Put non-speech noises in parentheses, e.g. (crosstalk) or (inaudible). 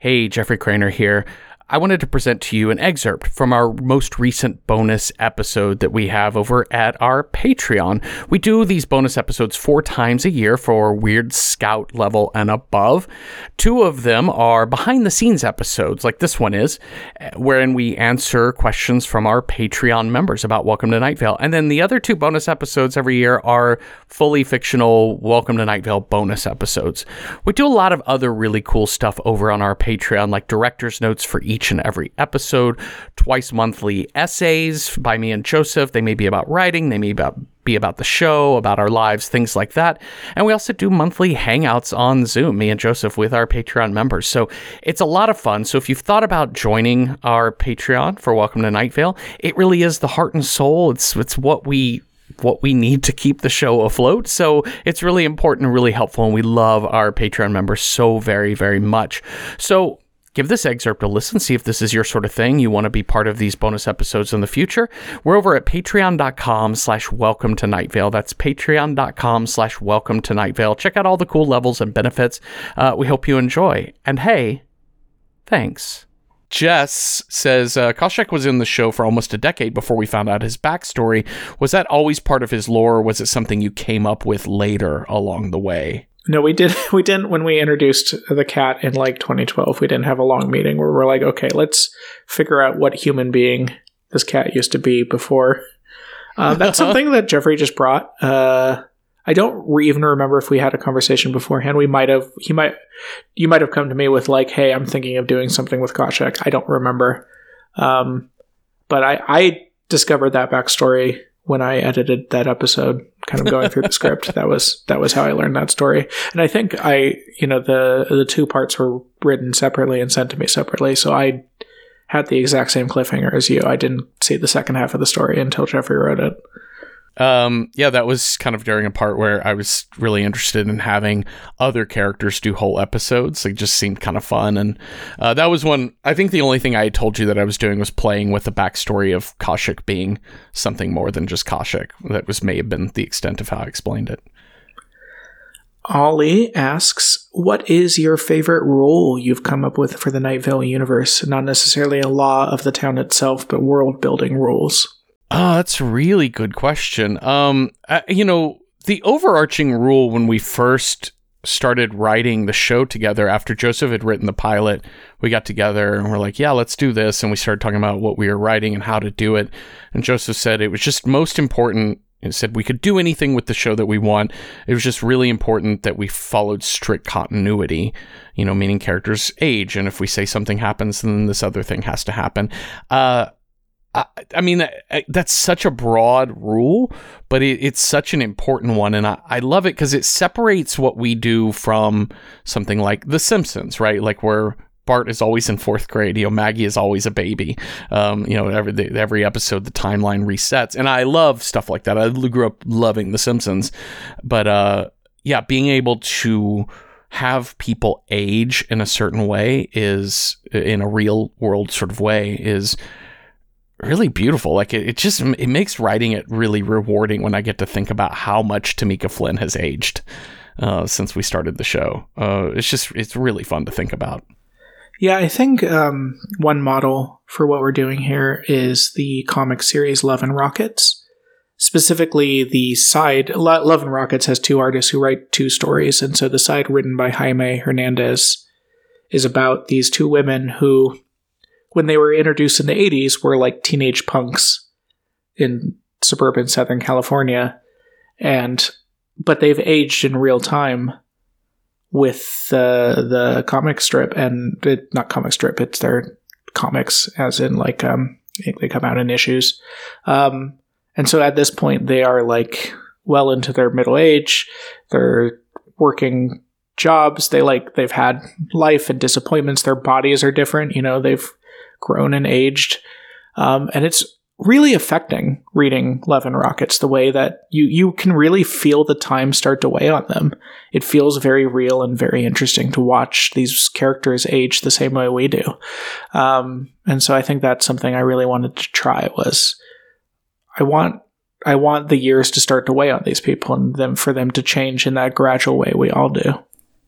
Hey, Jeffrey Cranor here. I wanted to present to you an excerpt from our most recent bonus episode that we have over at our Patreon. We do these bonus episodes four times a year for Weird Scout level and above. Two of them are behind the scenes episodes, like this one is, wherein we answer questions from our Patreon members about Welcome to Night Vale. And then the other two bonus episodes every year are fully fictional Welcome to Night Vale bonus episodes. We do a lot of other really cool stuff over on our Patreon, like director's notes for each each and every episode, twice monthly essays by me and Joseph. They may be about writing, they may about be about the show, about our lives, things like that. And we also do monthly hangouts on Zoom, me and Joseph, with our Patreon members. So it's a lot of fun. So if you've thought about joining our Patreon for Welcome to Night Vale, it really is the heart and soul. It's it's what we what we need to keep the show afloat. So it's really important and really helpful. And we love our Patreon members so very, very much. So give this excerpt a listen, see if this is your sort of thing. You want to be part of these bonus episodes in the future. We're over at patreon.com slash welcome to Night Vale. That's patreon.com slash welcome to Night Vale. Check out all the cool levels and benefits. Uh, we hope you enjoy. And hey, thanks. Jess says uh, Khoshekh was in the show for almost a decade before we found out his backstory. Was that always part of his lore, or was it something you came up with later along the way? No, we did. (laughs) We didn't when we introduced the cat in like 2012. We didn't have a long meeting where we're like, okay, let's figure out what human being this cat used to be before. Uh, that's something that Jeffrey just brought. Uh, I don't re- even remember if we had a conversation beforehand. We might have. He might. You might have come to me with like, "Hey, I'm thinking of doing something with Khoshekh." I don't remember. Um, but I, I discovered that backstory when I edited that episode, kind of going through the script. That was that was how I learned that story. And I think I, you know, the the two parts were written separately and sent to me separately, so I had the exact same cliffhanger as you. I didn't see the second half of the story until Jeffrey wrote it. Um, yeah, that was kind of during a part where I was really interested in having other characters do whole episodes. It just seemed kind of fun, and uh, that was one. I think the only thing I told you that I was doing was playing with the backstory of Khoshekh being something more than just Khoshekh. That was may have been the extent of how I explained it. Ollie asks, "What is your favorite rule you've come up with for the Night Vale universe? Not necessarily a law of the town itself, but world building rules." Oh, that's a really good question. Um, uh, you know, the overarching rule when we first started writing the show together after Joseph had written the pilot, we got together and we're like, yeah, let's do this. And we started talking about what we were writing and how to do it. And Joseph said it was just most important. He said we could do anything with the show that we want. It was just really important that we followed strict continuity, you know, meaning characters age. And if we say something happens, then this other thing has to happen. Uh, I, I mean, that's such a broad rule, but it, it's such an important one. And I, I love it because it separates what we do from something like The Simpsons, right? Like where Bart is always in fourth grade. You know, Maggie is always a baby. Um, you know, every every episode the timeline resets, and I love stuff like that. I grew up loving The Simpsons, but uh, yeah, being able to have people age in a certain way is in a real world sort of way is really beautiful. Like it, it just it makes writing it really rewarding when I get to think about how much Tamika Flynn has aged uh, since we started the show. Uh, it's just it's really fun to think about. Yeah, I think um, one model for what we're doing here is the comic series Love and Rockets. Specifically, the side Love and Rockets has two artists who write two stories, and so the side written by Jaime Hernandez is about these two women who when they were introduced in the 80s were like teenage punks in suburban Southern California. And, but they've aged in real time with the, the comic strip and it, not comic strip, it's their comics as in like, um, they come out in issues. Um, and so at this point they are like well into their middle age. They're working jobs. They like, they've had life and disappointments. Their bodies are different. You know, they've, grown and aged. Um, and it's really affecting reading and Rockets the way that you you can really feel the time start to weigh on them. It feels very real and very interesting to watch these characters age the same way we do. Um, and so I think that's something I really wanted to try was I want I want the years to start to weigh on these people and them for them to change in that gradual way we all do.